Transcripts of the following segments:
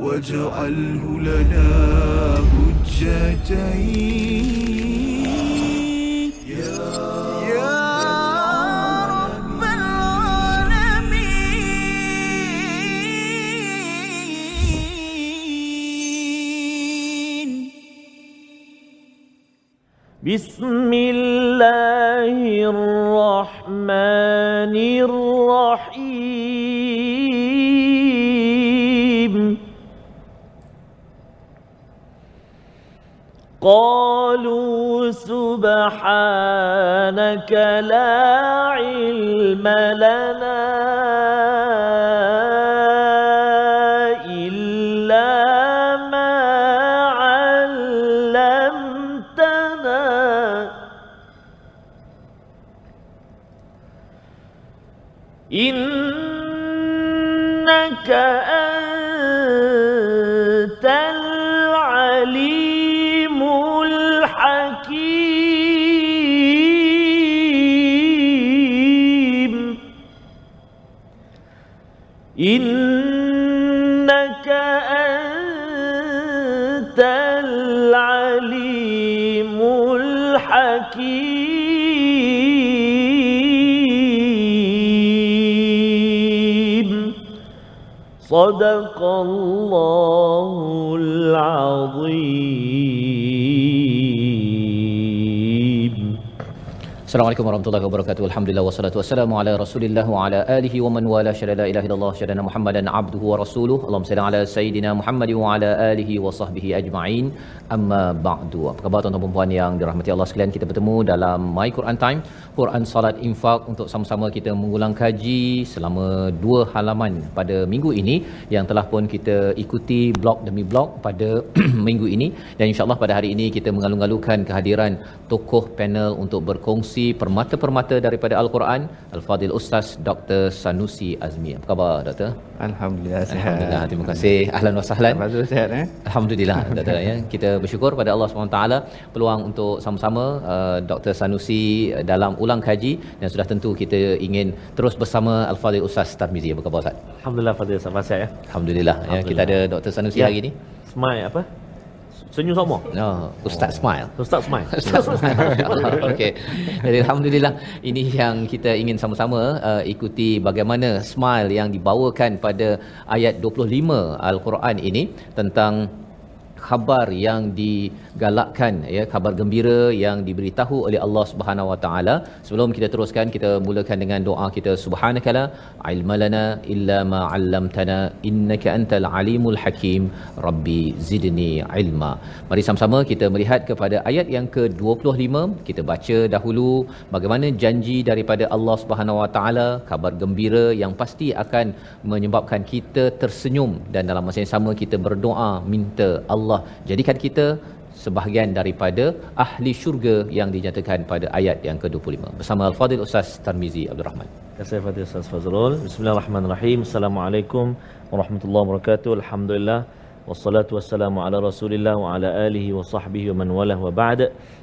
واجعله لنا حجتين. يا رب العالمين. بسم الله الرحمن الرحيم. قالوا سبحانك لا علم لنا الحكيم. صدق الله العظيم. Assalamualaikum warahmatullahi wabarakatuh. Alhamdulillah wassalatu wassalamu ala Rasulillah wa ala alihi wa man wala syada la ilaha illallah syadana Muhammadan abduhu wa rasuluhu. Allahumma salli ala sayidina Muhammad wa ala alihi wa sahbihi ajma'in. Amma ba'du. Apa khabar tuan-tuan dan puan yang dirahmati Allah sekalian? Kita bertemu dalam My Quran Time, Quran Salat Infak untuk sama-sama kita mengulang kaji selama dua halaman pada minggu ini yang telah pun kita ikuti blok demi blok pada minggu ini dan insya-Allah pada hari ini kita mengalung-alungkan kehadiran tokoh panel untuk berkongsi permata-permata daripada Al-Quran Al-Fadil Ustaz Dr. Sanusi Azmi. Apa khabar Doktor? Alhamdulillah sihat. Alhamdulillah. Terima kasih. Ahlan wa sahlan. Fazul sihat eh? Alhamdulillah Doktor ya. Kita bersyukur pada Allah SWT peluang untuk sama-sama uh, Dr. Sanusi uh, dalam ulang kaji dan sudah tentu kita ingin terus bersama Al-Fadil Ustaz Tarmizi. Apa khabar Ustaz? Alhamdulillah Fadil Safa saya ya. Alhamdulillah, ya. Kita ada Dr. Sanusi Ya. hari ini. Smile apa? Senyum sama. Oh, Ustaz Smile. Ustaz Smile. Ustaz Okey. Jadi alhamdulillah ini yang kita ingin sama-sama uh, ikuti bagaimana smile yang dibawakan pada ayat 25 Al-Quran ini tentang khabar yang digalakkan ya khabar gembira yang diberitahu oleh Allah Subhanahu Wa Taala. Sebelum kita teruskan kita mulakan dengan doa kita. Subhanakala ilmalana illa ma 'allamtana innaka antal alimul hakim. Rabbi zidni ilma. Mari sama-sama kita melihat kepada ayat yang ke-25 kita baca dahulu bagaimana janji daripada Allah Subhanahu Wa Taala khabar gembira yang pasti akan menyebabkan kita tersenyum. Dan dalam masa yang sama kita berdoa minta Allah jadikan kita sebahagian daripada ahli syurga yang dinyatakan pada ayat yang ke-25 bersama Al-Fadil Ustaz Tarmizi Abdul Rahman. Terima kasih Fadil Ustaz Fazrul. Bismillahirrahmanirrahim. Assalamualaikum warahmatullahi wabarakatuh. Alhamdulillah. Wassalatu wassalamu ala rasulillah wa ala alihi wa sahbihi wa man walah wa ba'd.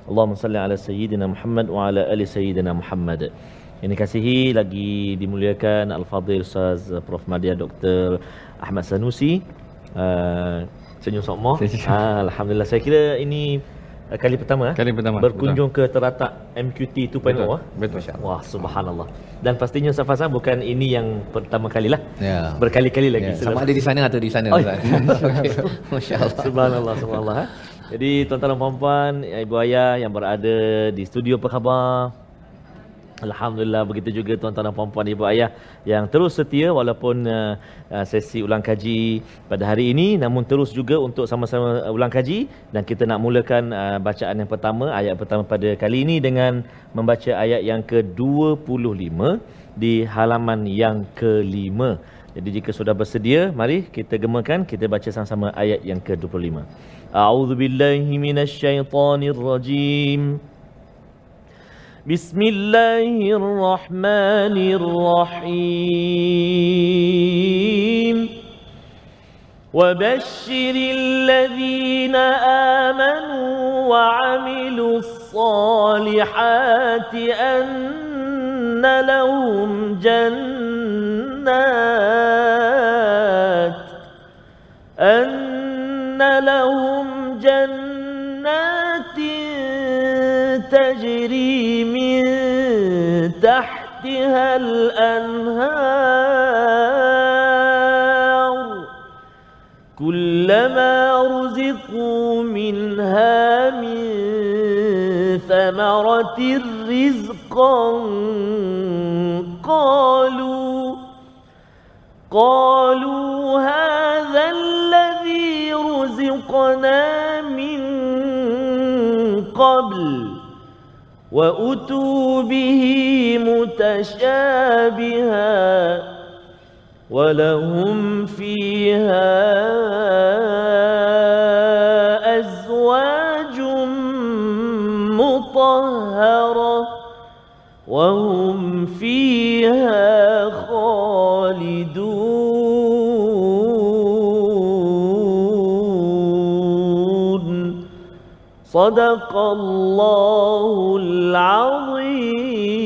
Allahumma salli ala sayyidina Muhammad wa ala ali sayyidina Muhammad. Yang dikasihi lagi dimuliakan Al-Fadil Ustaz Prof. Madya Dr. Ahmad Sanusi. Uh, senyum sokmo. Ah, Alhamdulillah. Saya kira ini uh, kali pertama eh, Kali pertama, berkunjung ke teratak MQT 2.0 Betul, eh. betul. Wah, subhanallah. Dan pastinya Ustaz Fazal bukan ini yang pertama kalilah. Ya. Berkali-kali lagi. Ya, sama ada di sana atau di sana Oh. Okey. Masya-Allah. Subhanallah, subhanallah. eh. Jadi tuan-tuan dan puan-puan, ibu ayah yang berada di studio apa khabar? Alhamdulillah begitu juga tuan-tuan dan puan-puan ibu ayah yang terus setia walaupun uh, uh, sesi ulang kaji pada hari ini namun terus juga untuk sama-sama uh, ulang kaji dan kita nak mulakan uh, bacaan yang pertama ayat pertama pada kali ini dengan membaca ayat yang ke-25 di halaman yang kelima. Jadi jika sudah bersedia, mari kita gemakan kita baca sama-sama ayat yang ke-25. A'udzubillahi minasyaitonirrajim. بسم الله الرحمن الرحيم. وبشر الذين آمنوا وعملوا الصالحات أن لهم جنات أن لهم تحتها الأنهار كلما رزقوا منها من ثمرة رزقا قالوا قالوا هذا الذي رزقنا من قبل وأتوا به متشابها ولهم فيها أزواج مطهرة وهم فيها صدق الله العظيم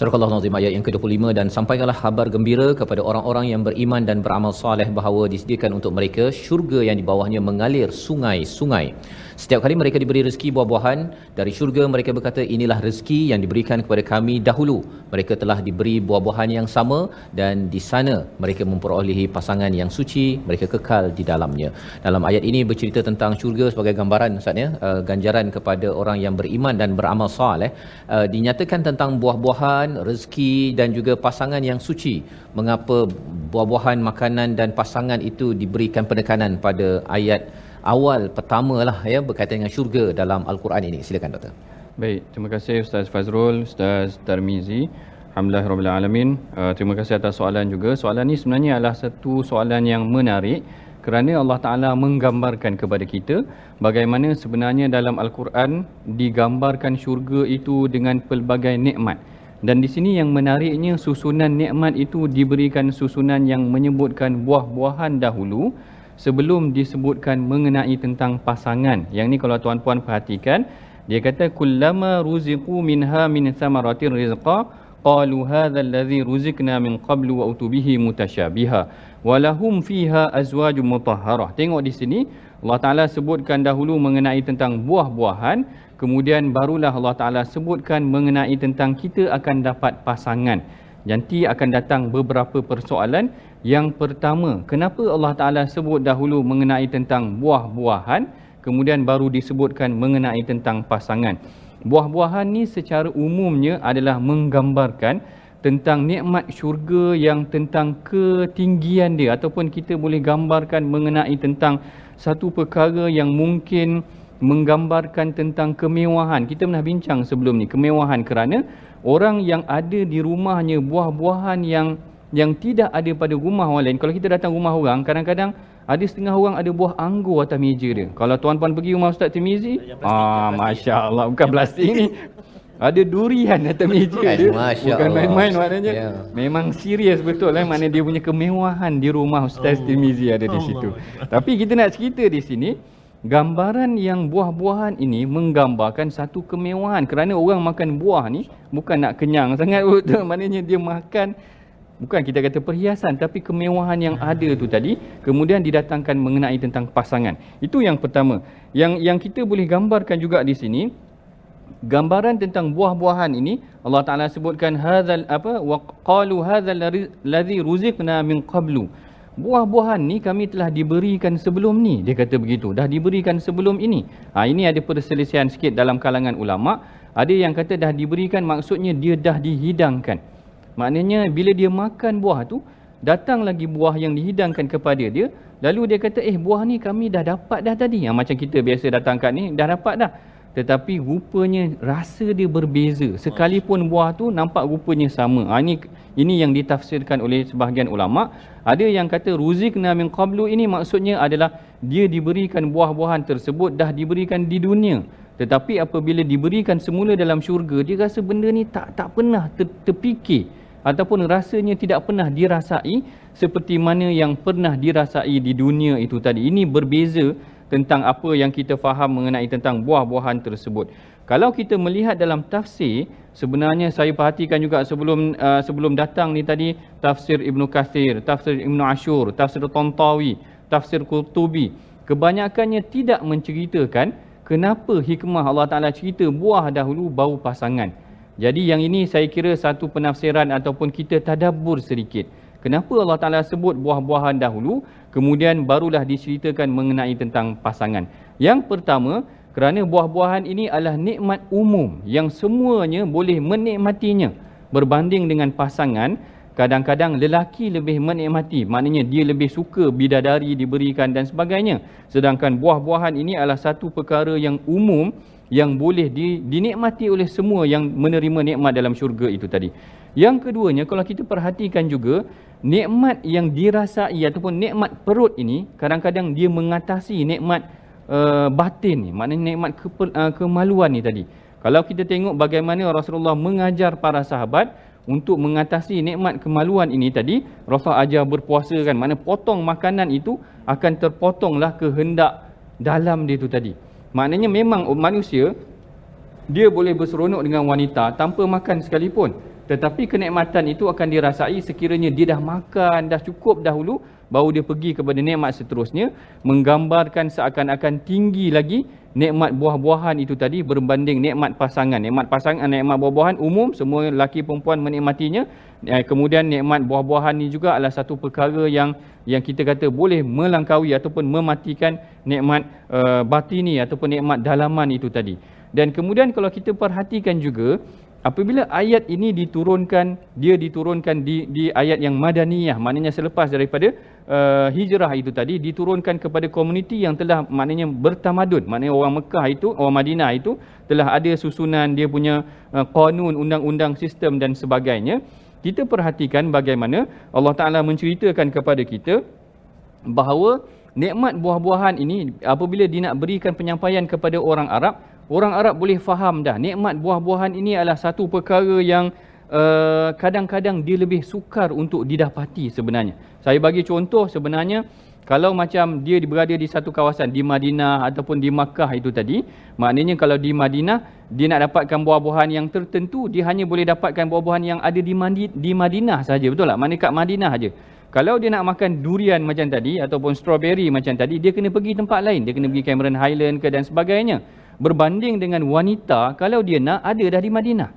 Surah Al-Nazim ayat yang ke-25 dan sampaikanlah kabar gembira kepada orang-orang yang beriman dan beramal soleh bahawa disediakan untuk mereka syurga yang di bawahnya mengalir sungai-sungai. Setiap kali mereka diberi rezeki buah-buahan dari syurga mereka berkata inilah rezeki yang diberikan kepada kami dahulu. Mereka telah diberi buah-buahan yang sama dan di sana mereka memperolehi pasangan yang suci, mereka kekal di dalamnya. Dalam ayat ini bercerita tentang syurga sebagai gambaran Ustaz ya, uh, ganjaran kepada orang yang beriman dan beramal soleh. Uh, dinyatakan tentang buah-buahan, rezeki dan juga pasangan yang suci. Mengapa buah-buahan, makanan dan pasangan itu diberikan penekanan pada ayat awal pertama lah ya berkaitan dengan syurga dalam Al-Quran ini. Silakan doktor. Baik, terima kasih Ustaz Fazrul, Ustaz Tarmizi. Alhamdulillah Rabbil Alamin. Uh, terima kasih atas soalan juga. Soalan ni sebenarnya adalah satu soalan yang menarik kerana Allah Ta'ala menggambarkan kepada kita bagaimana sebenarnya dalam Al-Quran digambarkan syurga itu dengan pelbagai nikmat. Dan di sini yang menariknya susunan nikmat itu diberikan susunan yang menyebutkan buah-buahan dahulu sebelum disebutkan mengenai tentang pasangan. Yang ni kalau tuan-puan perhatikan, dia kata kullama ruziqu minha min thamaratir rizqa qalu hadha alladhi ruziqna min qablu wa utubihi mutasyabiha walahum fiha azwajun mutahharah. Tengok di sini Allah Taala sebutkan dahulu mengenai tentang buah-buahan, kemudian barulah Allah Taala sebutkan mengenai tentang kita akan dapat pasangan. Nanti akan datang beberapa persoalan. Yang pertama, kenapa Allah Taala sebut dahulu mengenai tentang buah-buahan, kemudian baru disebutkan mengenai tentang pasangan. Buah-buahan ni secara umumnya adalah menggambarkan tentang nikmat syurga yang tentang ketinggian dia ataupun kita boleh gambarkan mengenai tentang satu perkara yang mungkin menggambarkan tentang kemewahan. Kita pernah bincang sebelum ni kemewahan kerana orang yang ada di rumahnya buah-buahan yang yang tidak ada pada rumah orang lain. Kalau kita datang rumah orang, kadang-kadang ada setengah orang ada buah anggur atas meja dia. Kalau tuan-puan pergi rumah Ustaz Timizi, ah masya-Allah bukan plastik ni. Ada durian atas meja dia. Masya Bukan Allah. main-main maknanya. Ya. Memang serius betul lah maknanya dia punya kemewahan di rumah Ustaz Timizi ada di situ. Tapi kita nak cerita di sini gambaran yang buah-buahan ini menggambarkan satu kemewahan. Kerana orang makan buah ni bukan nak kenyang sangat betul maknanya dia makan bukan kita kata perhiasan tapi kemewahan yang ada tu tadi kemudian didatangkan mengenai tentang pasangan. Itu yang pertama. Yang yang kita boleh gambarkan juga di sini gambaran tentang buah-buahan ini Allah Taala sebutkan hadzal apa? Wa qalu hadzal ladzi ruziqna min qablu buah-buahan ni kami telah diberikan sebelum ni. Dia kata begitu. Dah diberikan sebelum ini. Ha ini ada perselisihan sikit dalam kalangan ulama. Ada yang kata dah diberikan maksudnya dia dah dihidangkan. Maknanya bila dia makan buah tu datang lagi buah yang dihidangkan kepada dia. Lalu dia kata eh buah ni kami dah dapat dah tadi. Ha, macam kita biasa datang kat ni dah dapat dah tetapi rupanya rasa dia berbeza. Sekalipun buah tu nampak rupanya sama. Ha, ini ini yang ditafsirkan oleh sebahagian ulama. Ada yang kata ruzikna min qablu. Ini maksudnya adalah dia diberikan buah-buahan tersebut dah diberikan di dunia. Tetapi apabila diberikan semula dalam syurga dia rasa benda ni tak tak pernah ter, terfikir. Ataupun rasanya tidak pernah dirasai seperti mana yang pernah dirasai di dunia itu tadi. Ini berbeza tentang apa yang kita faham mengenai tentang buah-buahan tersebut. Kalau kita melihat dalam tafsir, sebenarnya saya perhatikan juga sebelum uh, sebelum datang ni tadi tafsir Ibnu Kathir, tafsir Ibnu Ashur, tafsir Tantawi, tafsir Qurtubi kebanyakannya tidak menceritakan kenapa hikmah Allah Taala cerita buah dahulu baru pasangan. Jadi yang ini saya kira satu penafsiran ataupun kita tadabbur sedikit. Kenapa Allah Taala sebut buah-buahan dahulu kemudian barulah diceritakan mengenai tentang pasangan. Yang pertama, kerana buah-buahan ini adalah nikmat umum yang semuanya boleh menikmatinya. Berbanding dengan pasangan, kadang-kadang lelaki lebih menikmati. Maknanya dia lebih suka bidadari diberikan dan sebagainya. Sedangkan buah-buahan ini adalah satu perkara yang umum yang boleh dinikmati oleh semua yang menerima nikmat dalam syurga itu tadi. Yang keduanya, kalau kita perhatikan juga, nikmat yang dirasai ataupun nikmat perut ini, kadang-kadang dia mengatasi nikmat uh, batin ni maknanya nikmat ke, uh, kemaluan ni tadi. Kalau kita tengok bagaimana Rasulullah mengajar para sahabat untuk mengatasi nikmat kemaluan ini tadi Rasulullah ajar berpuasa kan mana potong makanan itu akan terpotonglah kehendak dalam dia tu tadi. Maknanya memang manusia dia boleh berseronok dengan wanita tanpa makan sekalipun tetapi kenikmatan itu akan dirasai sekiranya dia dah makan dah cukup dahulu baru dia pergi kepada nikmat seterusnya menggambarkan seakan-akan tinggi lagi nikmat buah-buahan itu tadi berbanding nikmat pasangan. Nikmat pasangan nikmat buah-buahan umum semua lelaki perempuan menikmatinya. Eh, kemudian nikmat buah-buahan ini juga adalah satu perkara yang yang kita kata boleh melangkaui ataupun mematikan nikmat uh, batini ataupun nikmat dalaman itu tadi. Dan kemudian kalau kita perhatikan juga apabila ayat ini diturunkan dia diturunkan di di ayat yang madaniyah maknanya selepas daripada uh, hijrah itu tadi diturunkan kepada komuniti yang telah maknanya bertamadun. Maknanya orang Mekah itu orang Madinah itu telah ada susunan dia punya uh, qanun undang-undang sistem dan sebagainya. Kita perhatikan bagaimana Allah Taala menceritakan kepada kita bahawa nikmat buah-buahan ini apabila dia nak berikan penyampaian kepada orang Arab orang Arab boleh faham dah nikmat buah-buahan ini adalah satu perkara yang uh, kadang-kadang dia lebih sukar untuk didapati sebenarnya. Saya bagi contoh sebenarnya kalau macam dia berada di satu kawasan di Madinah ataupun di Makkah itu tadi, maknanya kalau di Madinah dia nak dapatkan buah-buahan yang tertentu, dia hanya boleh dapatkan buah-buahan yang ada di Madi, di Madinah saja, betul tak? Maknanya kat Madinah saja. Kalau dia nak makan durian macam tadi ataupun strawberry macam tadi, dia kena pergi tempat lain. Dia kena pergi Cameron Highland ke dan sebagainya berbanding dengan wanita kalau dia nak ada dah di Madinah.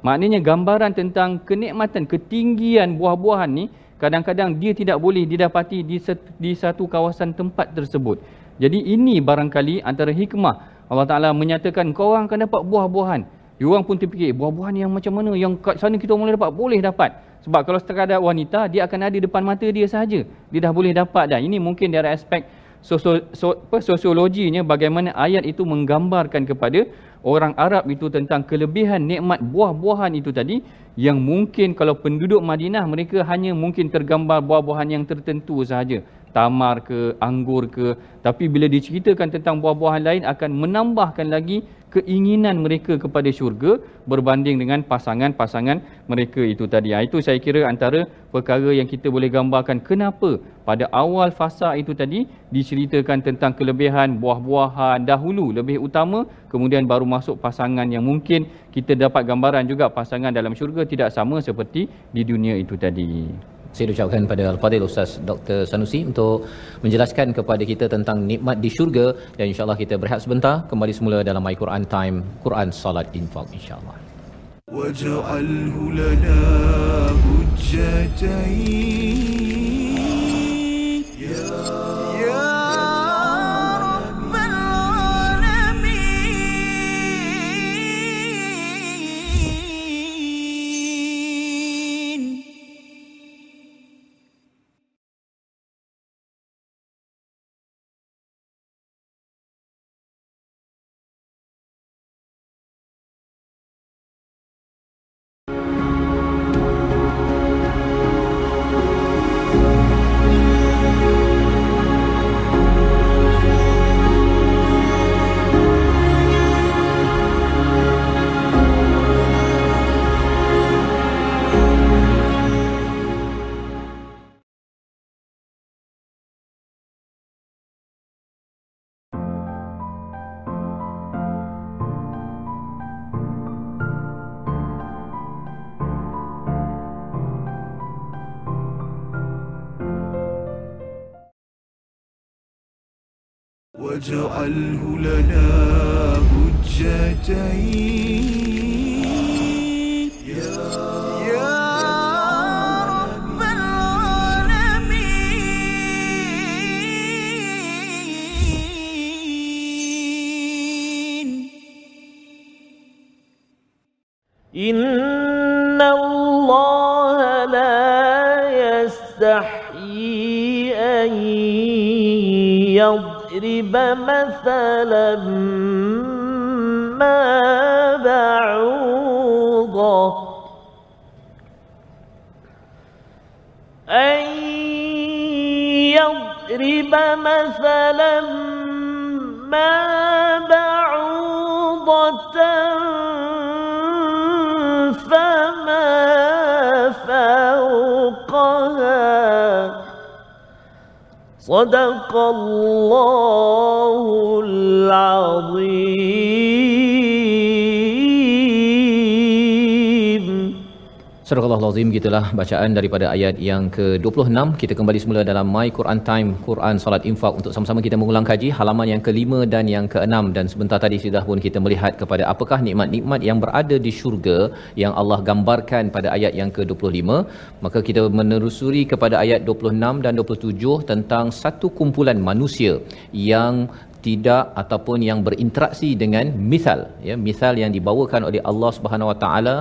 Maknanya gambaran tentang kenikmatan, ketinggian buah-buahan ni kadang-kadang dia tidak boleh didapati di, di satu kawasan tempat tersebut. Jadi ini barangkali antara hikmah Allah Ta'ala menyatakan kau orang akan dapat buah-buahan. Dia orang pun terfikir buah-buahan yang macam mana yang kat sana kita boleh dapat? Boleh dapat. Sebab kalau sekadar wanita dia akan ada depan mata dia sahaja. Dia dah boleh dapat dah. Ini mungkin dari aspek sosiologinya bagaimana ayat itu menggambarkan kepada orang Arab itu tentang kelebihan nikmat buah-buahan itu tadi yang mungkin kalau penduduk Madinah mereka hanya mungkin tergambar buah-buahan yang tertentu sahaja tamar ke anggur ke tapi bila diceritakan tentang buah-buahan lain akan menambahkan lagi keinginan mereka kepada syurga berbanding dengan pasangan-pasangan mereka itu tadi. Ha, itu saya kira antara perkara yang kita boleh gambarkan kenapa pada awal fasa itu tadi diceritakan tentang kelebihan buah-buahan dahulu lebih utama kemudian baru masuk pasangan yang mungkin kita dapat gambaran juga pasangan dalam syurga tidak sama seperti di dunia itu tadi Saya ucapkan pada Al-Fadhil Ustaz Dr. Sanusi untuk menjelaskan kepada kita tentang nikmat di syurga dan insyaAllah kita berehat sebentar kembali semula dalam My Quran Time Quran Salat Infaq insyaAllah واجعله لنا حجتين واجعله لنا حجتين. يا إن الله لا يستحيي أن يضرب مثلا ما بعوضة أن يضرب مثلا ما صدق الله العظيم Surah Allah gitulah bacaan daripada ayat yang ke-26. Kita kembali semula dalam My Quran Time Quran Salat Infak. Untuk sama-sama kita mengulang kaji halaman yang ke-5 dan yang ke-6 dan sebentar tadi sudah pun kita melihat kepada apakah nikmat-nikmat yang berada di syurga yang Allah gambarkan pada ayat yang ke-25. Maka kita menerusuri kepada ayat 26 dan 27 tentang satu kumpulan manusia yang tidak ataupun yang berinteraksi dengan misal ya misal yang dibawakan oleh Allah Subhanahu Wa Taala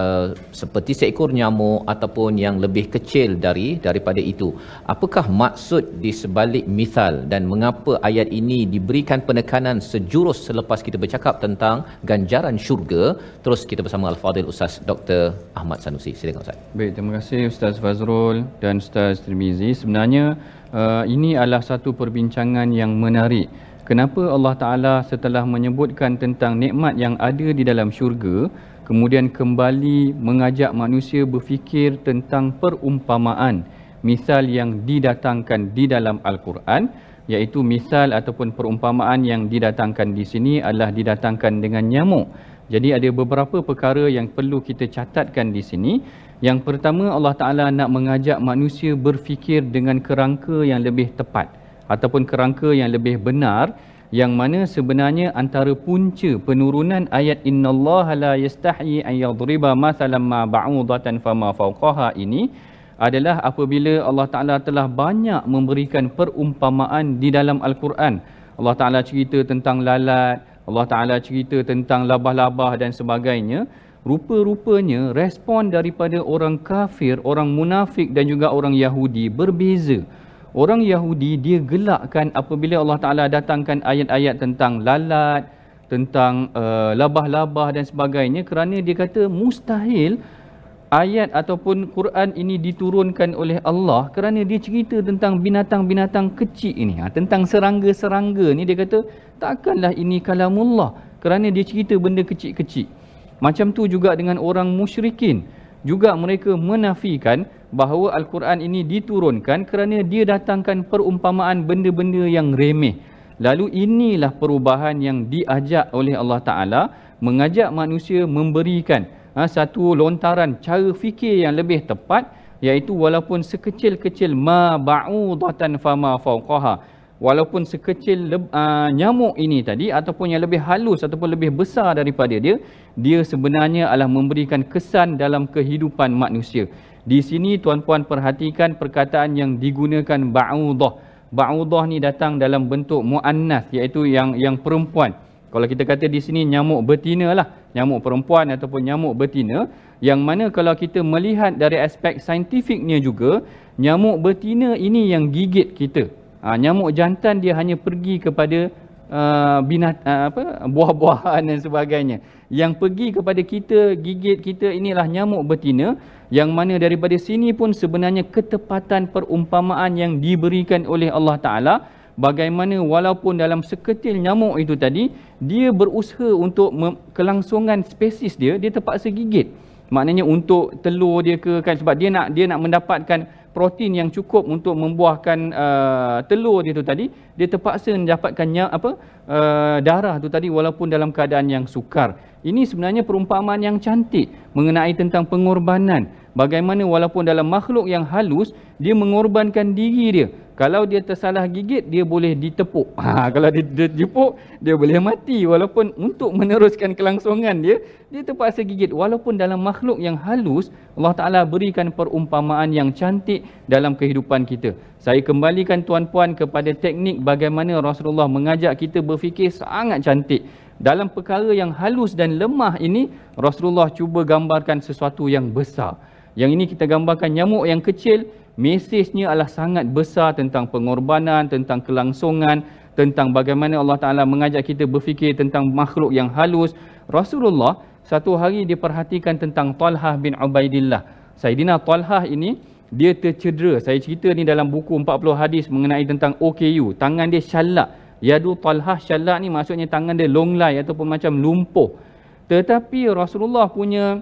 uh, seperti seekor nyamuk ataupun yang lebih kecil dari daripada itu apakah maksud di sebalik misal dan mengapa ayat ini diberikan penekanan sejurus selepas kita bercakap tentang ganjaran syurga terus kita bersama al-fadil ustaz Dr Ahmad Sanusi silakan ustaz Baik, terima kasih Ustaz Fazrul dan Ustaz Tirmizi. Sebenarnya uh, ini adalah satu perbincangan yang menarik. Kenapa Allah Ta'ala setelah menyebutkan tentang nikmat yang ada di dalam syurga, kemudian kembali mengajak manusia berfikir tentang perumpamaan, misal yang didatangkan di dalam Al-Quran, iaitu misal ataupun perumpamaan yang didatangkan di sini adalah didatangkan dengan nyamuk. Jadi ada beberapa perkara yang perlu kita catatkan di sini. Yang pertama Allah Taala nak mengajak manusia berfikir dengan kerangka yang lebih tepat ataupun kerangka yang lebih benar yang mana sebenarnya antara punca penurunan ayat innallaha la yastahi an yadriba mathalan ma ba'udatan fama fawqaha ini adalah apabila Allah Taala telah banyak memberikan perumpamaan di dalam al-Quran. Allah Taala cerita tentang lalat, Allah Taala cerita tentang labah-labah dan sebagainya. Rupa-rupanya respon daripada orang kafir, orang munafik dan juga orang Yahudi berbeza. Orang Yahudi dia gelakkan apabila Allah Taala datangkan ayat-ayat tentang lalat, tentang uh, labah-labah dan sebagainya. Kerana dia kata mustahil ayat ataupun Quran ini diturunkan oleh Allah. Kerana dia cerita tentang binatang-binatang kecil ini. Ha, tentang serangga-serangga ni dia kata takkanlah ini kalamullah. Kerana dia cerita benda kecil-kecil. Macam tu juga dengan orang musyrikin. Juga mereka menafikan bahawa al-Quran ini diturunkan kerana dia datangkan perumpamaan benda-benda yang remeh. Lalu inilah perubahan yang diajak oleh Allah Taala mengajak manusia memberikan ha, satu lontaran cara fikir yang lebih tepat iaitu walaupun sekecil-kecil ma ba'udatan fama fawqaha walaupun sekecil uh, nyamuk ini tadi ataupun yang lebih halus ataupun lebih besar daripada dia dia sebenarnya adalah memberikan kesan dalam kehidupan manusia di sini tuan-puan perhatikan perkataan yang digunakan ba'udah. Ba'udah ni datang dalam bentuk muannas iaitu yang yang perempuan. Kalau kita kata di sini nyamuk betina lah, nyamuk perempuan ataupun nyamuk betina, yang mana kalau kita melihat dari aspek saintifiknya juga, nyamuk betina ini yang gigit kita. Ha, nyamuk jantan dia hanya pergi kepada uh, binat uh, apa buah-buahan dan sebagainya. Yang pergi kepada kita, gigit kita inilah nyamuk betina, yang mana daripada sini pun sebenarnya ketepatan perumpamaan yang diberikan oleh Allah Taala. Bagaimana walaupun dalam seketil nyamuk itu tadi dia berusaha untuk kelangsungan spesies dia dia terpaksa gigit. Maknanya untuk telur dia ke kan sebab dia nak dia nak mendapatkan protein yang cukup untuk membuahkan uh, telur dia tu tadi dia terpaksa mendapatkan apa uh, darah tu tadi walaupun dalam keadaan yang sukar. Ini sebenarnya perumpamaan yang cantik mengenai tentang pengorbanan bagaimana walaupun dalam makhluk yang halus dia mengorbankan diri dia. Kalau dia tersalah gigit dia boleh ditepuk. Ha, kalau dia, jepuk dia boleh mati. Walaupun untuk meneruskan kelangsungan dia dia terpaksa gigit. Walaupun dalam makhluk yang halus Allah Taala berikan perumpamaan yang cantik dalam kehidupan kita. Saya kembalikan tuan-puan kepada teknik bagaimana Rasulullah mengajak kita berfikir sangat cantik. Dalam perkara yang halus dan lemah ini Rasulullah cuba gambarkan sesuatu yang besar yang ini kita gambarkan nyamuk yang kecil mesejnya adalah sangat besar tentang pengorbanan, tentang kelangsungan, tentang bagaimana Allah Ta'ala mengajak kita berfikir tentang makhluk yang halus. Rasulullah satu hari diperhatikan tentang Talhah bin Ubaidillah. Sayyidina Talhah ini, dia tercedera. Saya cerita ni dalam buku 40 hadis mengenai tentang OKU. Tangan dia syallak. Yadu Talhah syallak ni maksudnya tangan dia longlai ataupun macam lumpuh. Tetapi Rasulullah punya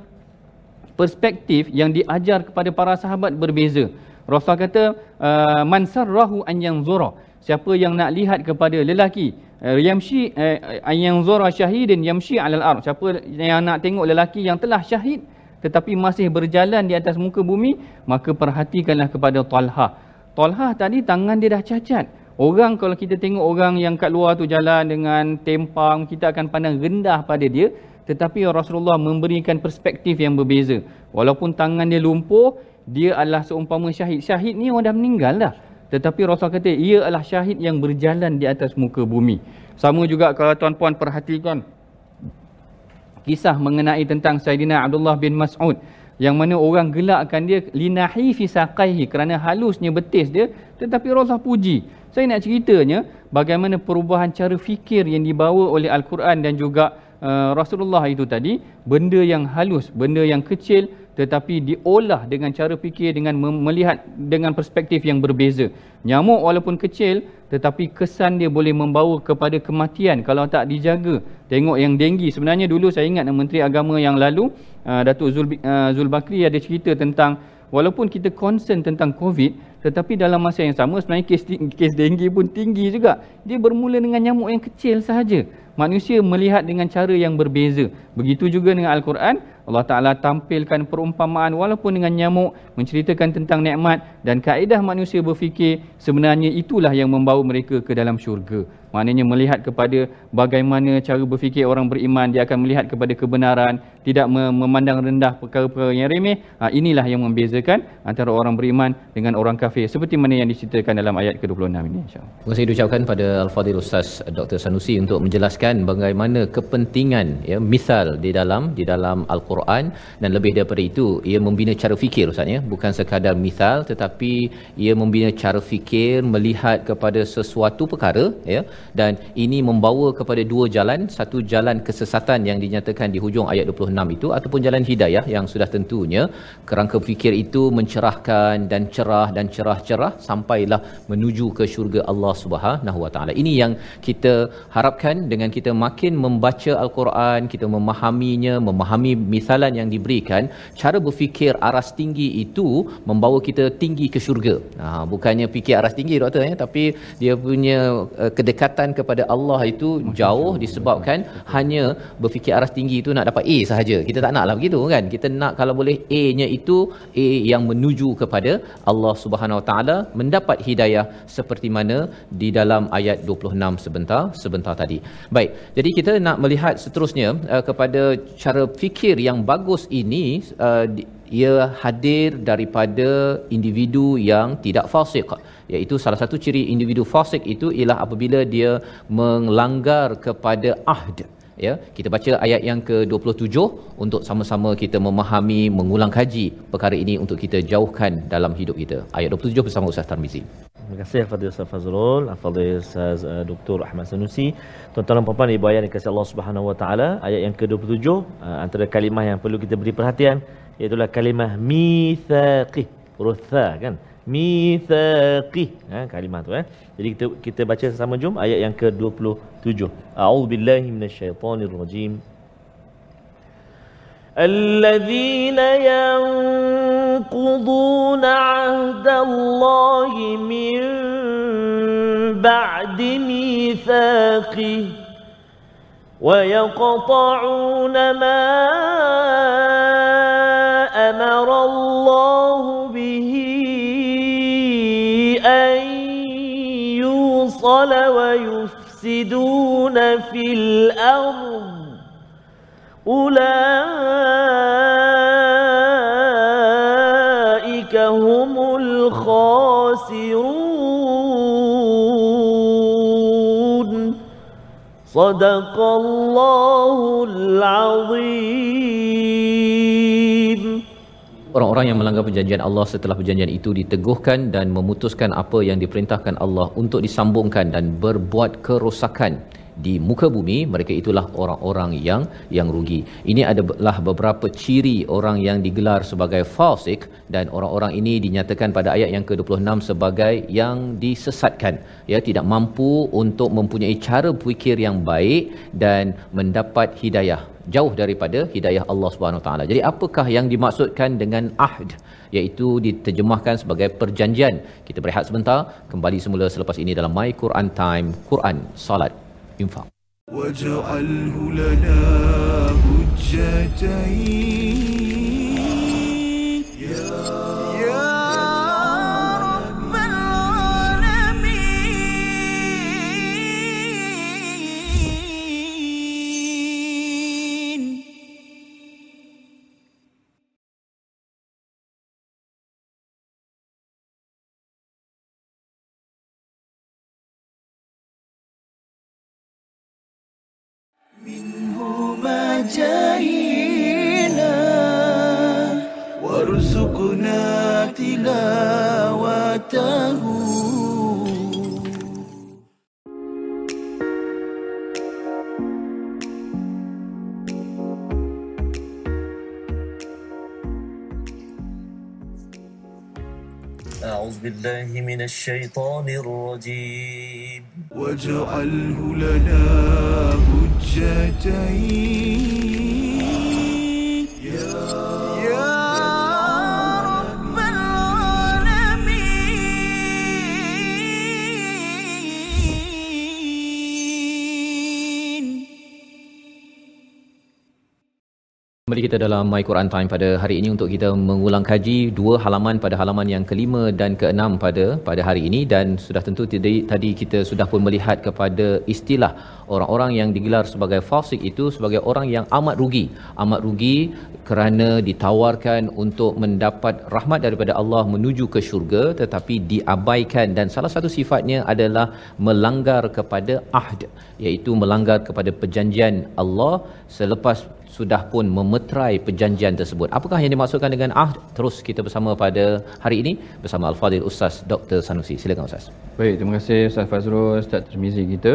perspektif yang diajar kepada para sahabat berbeza. Rasulullah kata uh, man sarrahu an yanzura. Siapa yang nak lihat kepada lelaki uh, yamshi uh, an yanzura syahidin yamshi alal ard. Siapa yang nak tengok lelaki yang telah syahid tetapi masih berjalan di atas muka bumi maka perhatikanlah kepada Talha. Talha tadi tangan dia dah cacat. Orang kalau kita tengok orang yang kat luar tu jalan dengan tempang kita akan pandang rendah pada dia tetapi Rasulullah memberikan perspektif yang berbeza walaupun tangan dia lumpuh dia adalah seumpama syahid. Syahid ni orang dah meninggal dah. Tetapi Rasul kata ia adalah syahid yang berjalan di atas muka bumi. Sama juga kalau tuan-puan perhatikan kisah mengenai tentang Sayyidina Abdullah bin Mas'ud yang mana orang gelakkan dia linahi fi saqaihi kerana halusnya betis dia tetapi Rasul puji. Saya nak ceritanya bagaimana perubahan cara fikir yang dibawa oleh Al-Quran dan juga uh, Rasulullah itu tadi benda yang halus, benda yang kecil tetapi diolah dengan cara fikir dengan melihat dengan perspektif yang berbeza. Nyamuk walaupun kecil tetapi kesan dia boleh membawa kepada kematian kalau tak dijaga. Tengok yang denggi sebenarnya dulu saya ingat Menteri Agama yang lalu uh, Datuk Zul, uh, Zulbakri ada cerita tentang walaupun kita concern tentang COVID tetapi dalam masa yang sama sebenarnya kes, kes denggi pun tinggi juga. Dia bermula dengan nyamuk yang kecil sahaja. Manusia melihat dengan cara yang berbeza. Begitu juga dengan Al-Quran. Allah Ta'ala tampilkan perumpamaan walaupun dengan nyamuk menceritakan tentang nikmat dan kaedah manusia berfikir sebenarnya itulah yang membawa mereka ke dalam syurga. Maknanya melihat kepada bagaimana cara berfikir orang beriman, dia akan melihat kepada kebenaran, tidak memandang rendah perkara-perkara yang remeh. Ha, inilah yang membezakan antara orang beriman dengan orang kafir. Seperti mana yang diceritakan dalam ayat ke-26 ini. Terima kasih diucapkan pada Al-Fadhil Ustaz Dr. Sanusi untuk menjelaskan bagaimana kepentingan ya, misal di dalam di dalam Al-Quran dan lebih daripada itu, ia membina cara fikir Ustaz. Ya. Bukan sekadar misal tetapi ia membina cara fikir, melihat kepada sesuatu perkara ya, dan ini membawa kepada dua jalan. Satu jalan kesesatan yang dinyatakan di hujung ayat 26 itu ataupun jalan hidayah yang sudah tentunya kerangka fikir itu mencerahkan dan cerah dan cerah-cerah sampailah menuju ke syurga Allah Subhanahu Wa Taala. Ini yang kita harapkan dengan kita makin membaca al-Quran kita memahaminya memahami misalan yang diberikan cara berfikir aras tinggi itu membawa kita tinggi ke syurga. Ha, bukannya fikir aras tinggi doktor ya tapi dia punya uh, kedekatan kedekatan kepada Allah itu jauh disebabkan hanya berfikir aras tinggi itu nak dapat A sahaja. Kita tak naklah begitu kan. Kita nak kalau boleh A-nya itu A yang menuju kepada Allah Subhanahu Wa Taala mendapat hidayah seperti mana di dalam ayat 26 sebentar sebentar tadi. Baik. Jadi kita nak melihat seterusnya uh, kepada cara fikir yang bagus ini uh, ia hadir daripada individu yang tidak fasik iaitu salah satu ciri individu fasik itu ialah apabila dia melanggar kepada ahd ya kita baca ayat yang ke-27 untuk sama-sama kita memahami mengulang kaji perkara ini untuk kita jauhkan dalam hidup kita ayat 27 bersama Ustaz Tarmizi Terima kasih kepada Ustaz Fazrul, kepada Ustaz uh, Dr. Ahmad Sanusi. Tuan-tuan dan puan-puan ibu ayah dikasihi Allah Subhanahu Wa Taala, ayat yang ke-27 uh, antara kalimah yang perlu kita beri perhatian iaitu kalimah mitsaqih. Huruf tha kan? mithaqi ha kalimah tu eh jadi kita kita baca sama jom ayat yang ke-27 a'udzubillahi minasyaitonir rajim الذين ينقضون عهد الله من بعد ميثاقه ويقطعون ما أمر الله الْمُفْصَلَ وَيُفْسِدُونَ فِي الْأَرْضِ. أُولَئِكَ هُمُ الْخَاسِرُونَ. صدق الله العظيم. Orang-orang yang melanggar perjanjian Allah setelah perjanjian itu diteguhkan dan memutuskan apa yang diperintahkan Allah untuk disambungkan dan berbuat kerosakan di muka bumi mereka itulah orang-orang yang yang rugi. Ini adalah beberapa ciri orang yang digelar sebagai fasik dan orang-orang ini dinyatakan pada ayat yang ke-26 sebagai yang disesatkan. Ya tidak mampu untuk mempunyai cara fikir yang baik dan mendapat hidayah jauh daripada hidayah Allah Subhanahu taala. Jadi apakah yang dimaksudkan dengan ahd iaitu diterjemahkan sebagai perjanjian. Kita berehat sebentar, kembali semula selepas ini dalam My Quran Time, Quran Salat Infak. واجعله لنا حجتين أعوذ بالله من الشيطان الرجيم. واجعله لنا حجتين kita dalam My Quran Time pada hari ini untuk kita mengulang kaji dua halaman pada halaman yang kelima dan keenam pada pada hari ini. Dan sudah tentu tadi, tadi kita sudah pun melihat kepada istilah orang-orang yang digelar sebagai fasik itu sebagai orang yang amat rugi. Amat rugi kerana ditawarkan untuk mendapat rahmat daripada Allah menuju ke syurga tetapi diabaikan. Dan salah satu sifatnya adalah melanggar kepada ahd iaitu melanggar kepada perjanjian Allah selepas sudah pun memeterai perjanjian tersebut. Apakah yang dimaksudkan dengan ahd? Terus kita bersama pada hari ini bersama Al-Fadhil Ustaz Dr. Sanusi. Silakan Ustaz. Baik, terima kasih Ustaz Fazrul, Ustaz Termizi kita.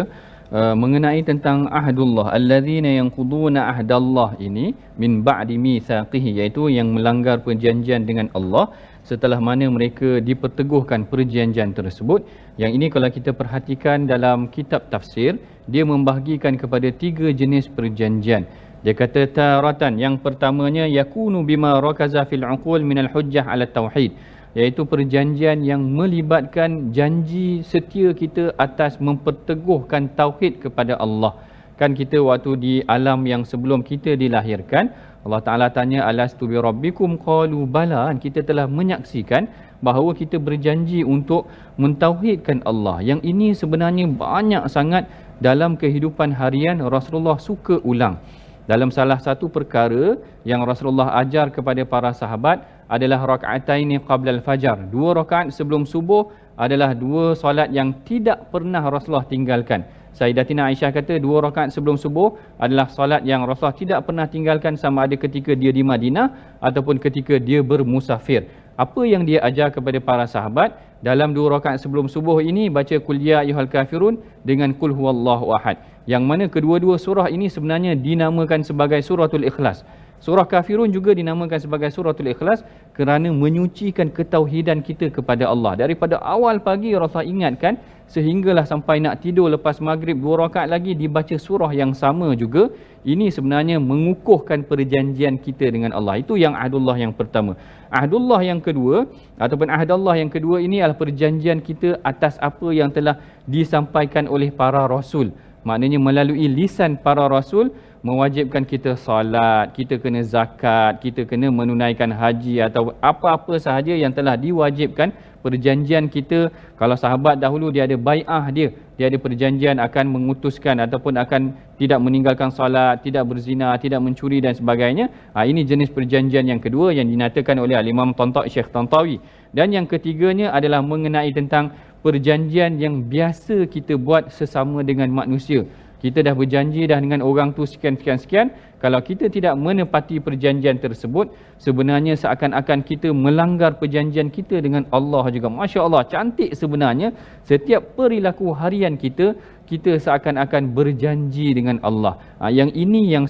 Uh, mengenai tentang ahdullah allazina yanquduna ahdallah ini min ba'di mithaqihi iaitu yang melanggar perjanjian dengan Allah setelah mana mereka diperteguhkan perjanjian tersebut yang ini kalau kita perhatikan dalam kitab tafsir dia membahagikan kepada tiga jenis perjanjian dia kata taratan yang pertamanya yakunu bima rakaza fil uqul minal hujjah ala tauhid iaitu perjanjian yang melibatkan janji setia kita atas memperteguhkan tauhid kepada Allah. Kan kita waktu di alam yang sebelum kita dilahirkan, Allah Taala tanya alastu bi rabbikum qalu bala kan kita telah menyaksikan bahawa kita berjanji untuk mentauhidkan Allah. Yang ini sebenarnya banyak sangat dalam kehidupan harian Rasulullah suka ulang. Dalam salah satu perkara yang Rasulullah ajar kepada para sahabat adalah rakaataini qabla al-fajar. Dua rakaat sebelum subuh adalah dua solat yang tidak pernah Rasulullah tinggalkan. Sayyidatina Aisyah kata dua rakaat sebelum subuh adalah solat yang Rasulullah tidak pernah tinggalkan sama ada ketika dia di Madinah ataupun ketika dia bermusafir. Apa yang dia ajar kepada para sahabat dalam dua rakaat sebelum subuh ini baca kul ya ayyuhal kafirun dengan kul huwallahu ahad. Yang mana kedua-dua surah ini sebenarnya dinamakan sebagai suratul ikhlas. Surah Kafirun juga dinamakan sebagai suratul ikhlas kerana menyucikan ketauhidan kita kepada Allah. Daripada awal pagi Rasulullah ingatkan sehinggalah sampai nak tidur lepas maghrib dua rakaat lagi dibaca surah yang sama juga. Ini sebenarnya mengukuhkan perjanjian kita dengan Allah. Itu yang ahdullah yang pertama. Ahdullah yang kedua ataupun ahdullah yang kedua ini adalah perjanjian kita atas apa yang telah disampaikan oleh para rasul. Maknanya melalui lisan para rasul mewajibkan kita solat, kita kena zakat, kita kena menunaikan haji atau apa-apa sahaja yang telah diwajibkan perjanjian kita. Kalau sahabat dahulu dia ada bai'ah dia dia ada perjanjian akan mengutuskan ataupun akan tidak meninggalkan solat tidak berzina tidak mencuri dan sebagainya. Ha, ini jenis perjanjian yang kedua yang dinyatakan oleh Imam Tantawi Syekh Tantawi. Dan yang ketiganya adalah mengenai tentang perjanjian yang biasa kita buat sesama dengan manusia kita dah berjanji dah dengan orang tu sekian sekian sekian kalau kita tidak menepati perjanjian tersebut sebenarnya seakan-akan kita melanggar perjanjian kita dengan Allah juga. Masya Allah cantik sebenarnya. Setiap perilaku harian kita kita seakan-akan berjanji dengan Allah. Ha, yang ini yang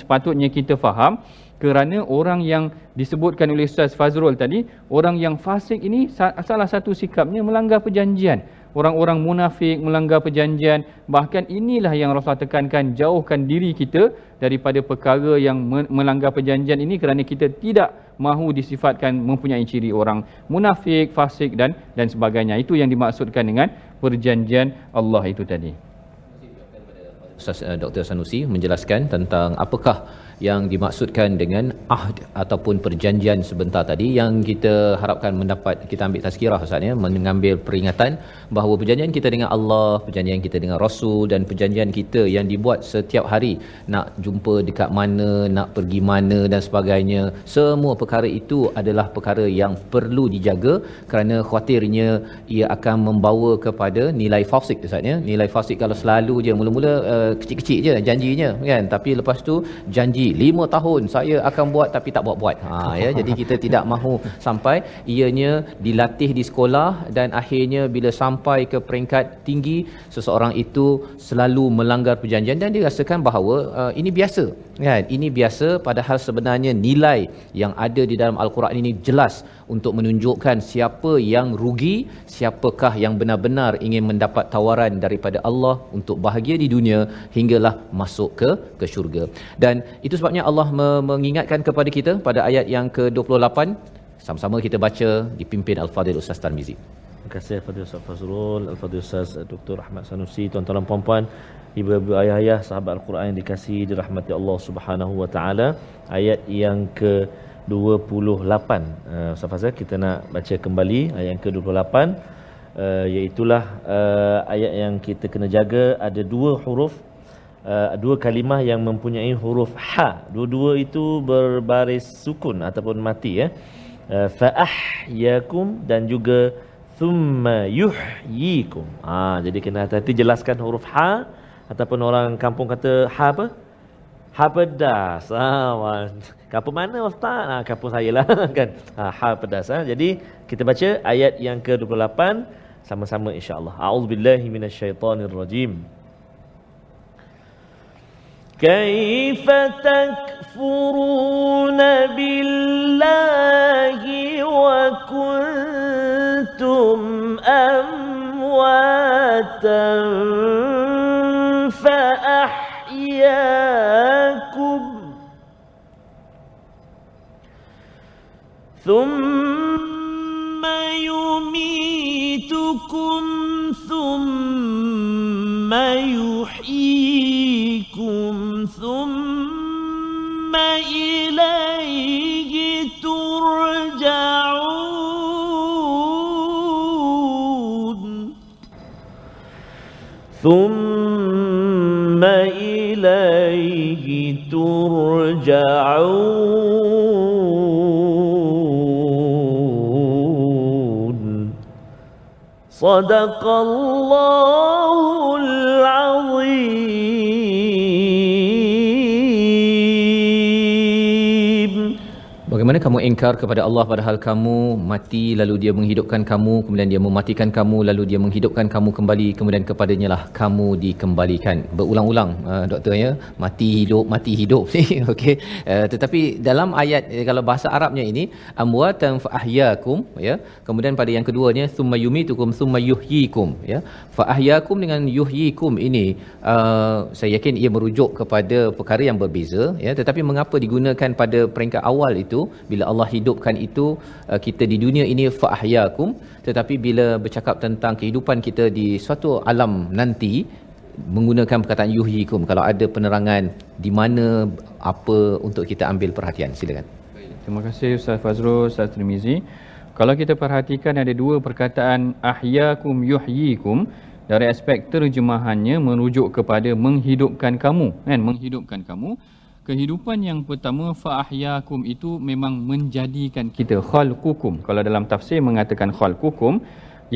sepatutnya kita faham. Kerana orang yang disebutkan oleh Ustaz Fazrul tadi orang yang fasik ini salah satu sikapnya melanggar perjanjian orang-orang munafik melanggar perjanjian. Bahkan inilah yang Rasulullah tekankan jauhkan diri kita daripada perkara yang melanggar perjanjian ini kerana kita tidak mahu disifatkan mempunyai ciri orang. Munafik fasik dan dan sebagainya. Itu yang dimaksudkan dengan perjanjian Allah itu tadi. Ustaz uh, Dr Sanusi menjelaskan tentang apakah yang dimaksudkan dengan ahd ataupun perjanjian sebentar tadi yang kita harapkan mendapat kita ambil tazkirah Ustaz ya mengambil peringatan bahawa perjanjian kita dengan Allah, perjanjian kita dengan Rasul dan perjanjian kita yang dibuat setiap hari nak jumpa dekat mana, nak pergi mana dan sebagainya. Semua perkara itu adalah perkara yang perlu dijaga kerana khawatirnya ia akan membawa kepada nilai fasik Ustaz ya. Nilai fasik kalau selalu je mula-mula uh, kecil-kecil je janjinya kan tapi lepas tu janji lima tahun saya akan buat tapi tak buat-buat. Ha ya jadi kita tidak mahu sampai. Ianya dilatih di sekolah dan akhirnya bila sampai ke peringkat tinggi seseorang itu selalu melanggar perjanjian dan dirasakan bahawa uh, ini biasa. Kan? Ini biasa padahal sebenarnya nilai yang ada di dalam al-Quran ini jelas untuk menunjukkan siapa yang rugi siapakah yang benar-benar ingin mendapat tawaran daripada Allah untuk bahagia di dunia hinggalah masuk ke ke syurga dan itu sebabnya Allah mengingatkan kepada kita pada ayat yang ke-28 sama-sama kita baca dipimpin Al-Fadhil Ustaz Tarmizi. Terima kasih Al-Fadhil Ustaz Fazrul, Al-Fadhil Ustaz Dr. Ahmad Sanusi, tuan-tuan dan puan-puan, ibu-ibu ayah-ayah sahabat Al-Quran yang dikasihi dirahmati Allah Subhanahu wa taala. Ayat yang ke 28 uh, Ustaz Fazal kita nak baca kembali ayat yang ke-28 uh, iaitu uh, ayat yang kita kena jaga. Ada dua huruf uh, dua kalimah yang mempunyai huruf ha dua-dua itu berbaris sukun ataupun mati ya. Uh, fa ahyakum dan juga thumma yuhyikum. Ah jadi kena hati-hati jelaskan huruf ha ataupun orang kampung kata ha apa? Ha pedas ah kampung mana ustaz ah kampung saya lah kan ha, ha pedas ah jadi kita baca ayat yang ke-28 sama-sama insya-Allah a'udzubillahi minasyaitonirrajim كيف تكفرون بالله وكنتم أمواتا ثم يميتكم ثم يحييكم ثم إليه ترجعون ثم إليه ترجعون صدق الله Bagaimana kamu engkar kepada Allah padahal kamu mati lalu dia menghidupkan kamu kemudian dia mematikan kamu lalu dia menghidupkan kamu kembali kemudian kepadanya lah kamu dikembalikan. Berulang-ulang uh, doktor ya. Mati hidup mati hidup. Ni okey. Uh, tetapi dalam ayat eh, kalau bahasa Arabnya ini amwatan fa ahyakum ya. Kemudian pada yang keduanya summa yumitukum summa yuhyikum ya. Fa ahyakum dengan yuhyikum ini uh, saya yakin ia merujuk kepada perkara yang berbeza ya. Tetapi mengapa digunakan pada peringkat awal itu bila Allah hidupkan itu uh, kita di dunia ini fa ahyakum tetapi bila bercakap tentang kehidupan kita di suatu alam nanti menggunakan perkataan yuhyikum kalau ada penerangan di mana apa untuk kita ambil perhatian. Silakan. Terima kasih Ustaz Fazrul, Ustaz Trimizi. Kalau kita perhatikan ada dua perkataan ahyakum yuhyikum dari aspek terjemahannya merujuk kepada menghidupkan kamu. Kan? Menghidupkan kamu kehidupan yang pertama fa ahyakum itu memang menjadikan kita khalqukum. Kalau dalam tafsir mengatakan khalqukum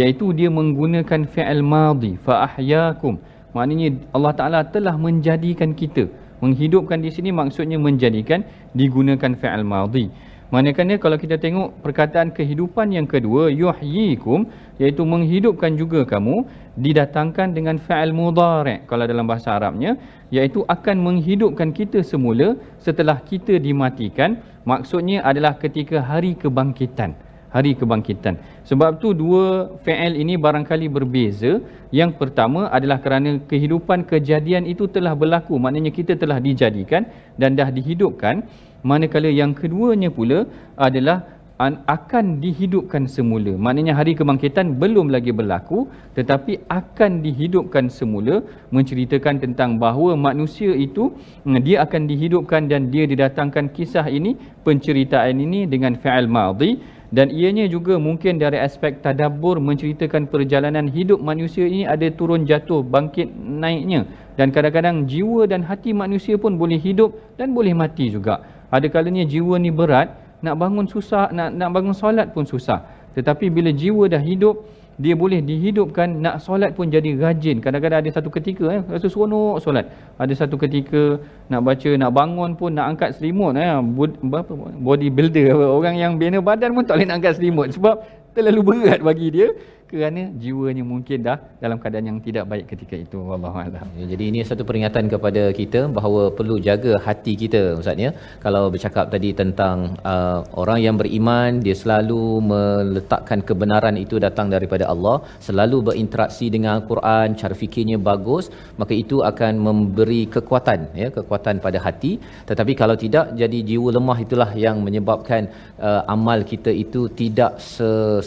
iaitu dia menggunakan fi'il madhi fa ahyakum maknanya Allah Taala telah menjadikan kita menghidupkan di sini maksudnya menjadikan digunakan fi'il madhi Manakala kalau kita tengok perkataan kehidupan yang kedua yuhyikum iaitu menghidupkan juga kamu didatangkan dengan fa'il mudhari' kalau dalam bahasa Arabnya iaitu akan menghidupkan kita semula setelah kita dimatikan maksudnya adalah ketika hari kebangkitan hari kebangkitan. Sebab tu dua fi'il ini barangkali berbeza. Yang pertama adalah kerana kehidupan kejadian itu telah berlaku. Maknanya kita telah dijadikan dan dah dihidupkan. Manakala yang keduanya pula adalah akan dihidupkan semula. Maknanya hari kebangkitan belum lagi berlaku tetapi akan dihidupkan semula. Menceritakan tentang bahawa manusia itu mm, dia akan dihidupkan dan dia didatangkan kisah ini penceritaan ini dengan fi'il madhi. Dan ianya juga mungkin dari aspek tadabbur menceritakan perjalanan hidup manusia ini ada turun jatuh bangkit naiknya. Dan kadang-kadang jiwa dan hati manusia pun boleh hidup dan boleh mati juga ada kalanya jiwa ni berat nak bangun susah nak nak bangun solat pun susah. Tetapi bila jiwa dah hidup dia boleh dihidupkan nak solat pun jadi rajin. Kadang-kadang ada satu ketika eh rasa seronok solat. Ada satu ketika nak baca nak bangun pun nak angkat selimut eh apa body builder orang yang bina badan pun tak boleh nak angkat selimut sebab terlalu berat bagi dia kerana jiwanya mungkin dah dalam keadaan yang tidak baik ketika itu wallahu alam. Ya, jadi ini satu peringatan kepada kita bahawa perlu jaga hati kita ustaz ya. Kalau bercakap tadi tentang uh, orang yang beriman dia selalu meletakkan kebenaran itu datang daripada Allah, selalu berinteraksi dengan Al-Quran, cara fikirnya bagus, maka itu akan memberi kekuatan ya, kekuatan pada hati. Tetapi kalau tidak jadi jiwa lemah itulah yang menyebabkan uh, amal kita itu tidak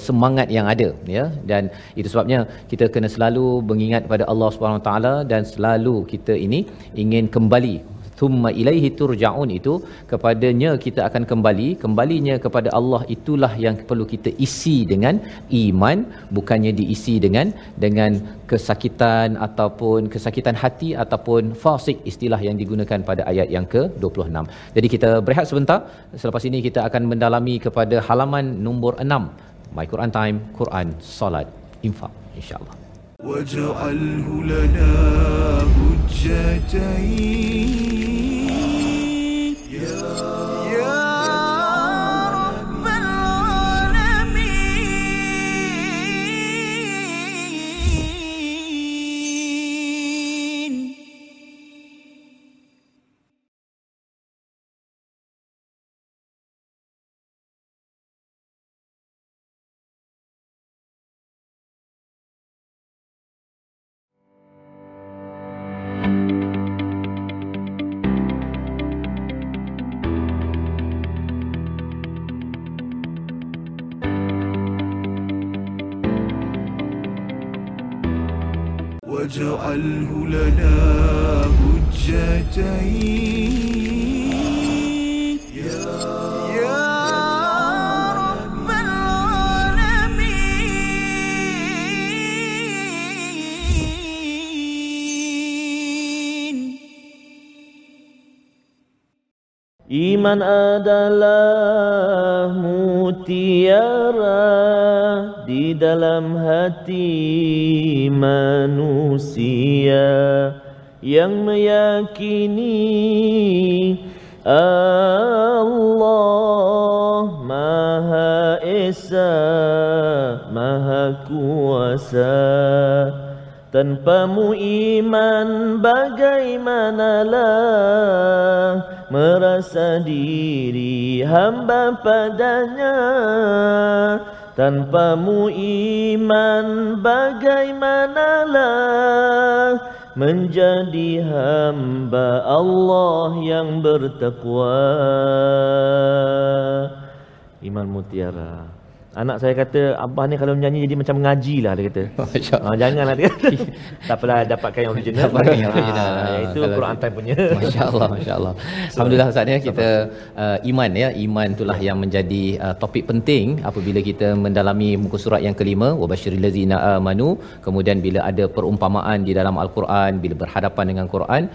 semangat yang ada ya. Dan dan itu sebabnya kita kena selalu mengingat pada Allah Subhanahu taala dan selalu kita ini ingin kembali. Thumma ilaihi turja'un itu kepadanya kita akan kembali. Kembalinya kepada Allah itulah yang perlu kita isi dengan iman bukannya diisi dengan dengan kesakitan ataupun kesakitan hati ataupun fasik istilah yang digunakan pada ayat yang ke-26. Jadi kita berehat sebentar. Selepas ini kita akan mendalami kepada halaman nombor 6 My Quran Time, Quran, Salat, Infak, insyaAllah. واجعله لنا حجتين Iman adalah mutiara di dalam hati manusia yang meyakini Allah Maha Esa Maha Kuasa. Tanpamu iman bagaimanalah Merasa diri hamba padanya. Tanpamu iman bagaimanalah Menjadi hamba Allah yang bertakwa? Iman mutiara Anak saya kata, Abah ni kalau menyanyi jadi macam mengaji lah, dia kata. Allah. Ah, janganlah dia kata. tak apalah, dapatkan yang original. Dapatkan yang original. Ah, itu Kalau Quran. Time punya. Masya Allah, Masya Allah. Alhamdulillah Ustaz ya, kita uh, iman ya, iman itulah yang menjadi uh, topik penting apabila kita mendalami muka surat yang kelima, wabashiril ladzina amanu, kemudian bila ada perumpamaan di dalam al-Quran, bila berhadapan dengan Quran,